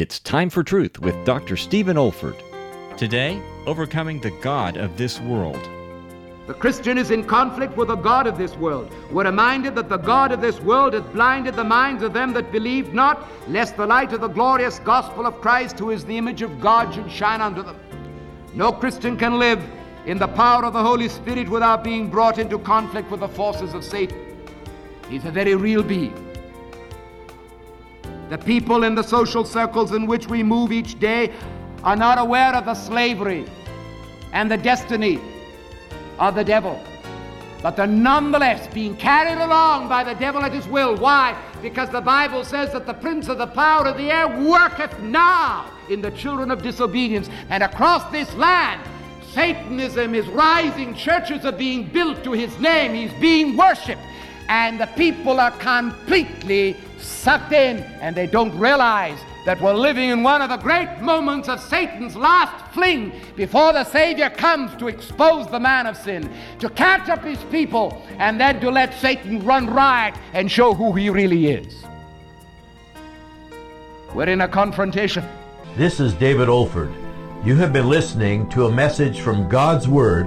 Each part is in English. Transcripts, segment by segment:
It's Time for Truth with Dr. Stephen Olford. Today, overcoming the God of this world. The Christian is in conflict with the God of this world. We're reminded that the God of this world hath blinded the minds of them that believe not, lest the light of the glorious gospel of Christ, who is the image of God, should shine unto them. No Christian can live in the power of the Holy Spirit without being brought into conflict with the forces of Satan. He's a very real being. The people in the social circles in which we move each day are not aware of the slavery and the destiny of the devil. But they're nonetheless being carried along by the devil at his will. Why? Because the Bible says that the prince of the power of the air worketh now in the children of disobedience. And across this land, Satanism is rising. Churches are being built to his name. He's being worshiped. And the people are completely sucked in, and they don't realize that we're living in one of the great moments of Satan's last fling before the Savior comes to expose the man of sin, to catch up his people, and then to let Satan run riot and show who he really is. We're in a confrontation. This is David Olford. You have been listening to a message from God's Word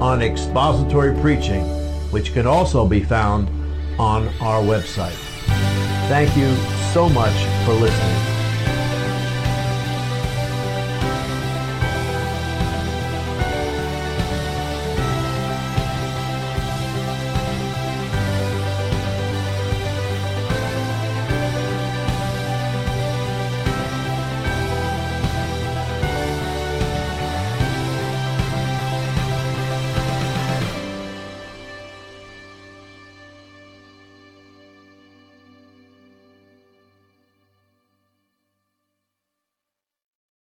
on expository preaching, which can also be found on our website. Thank you so much for listening.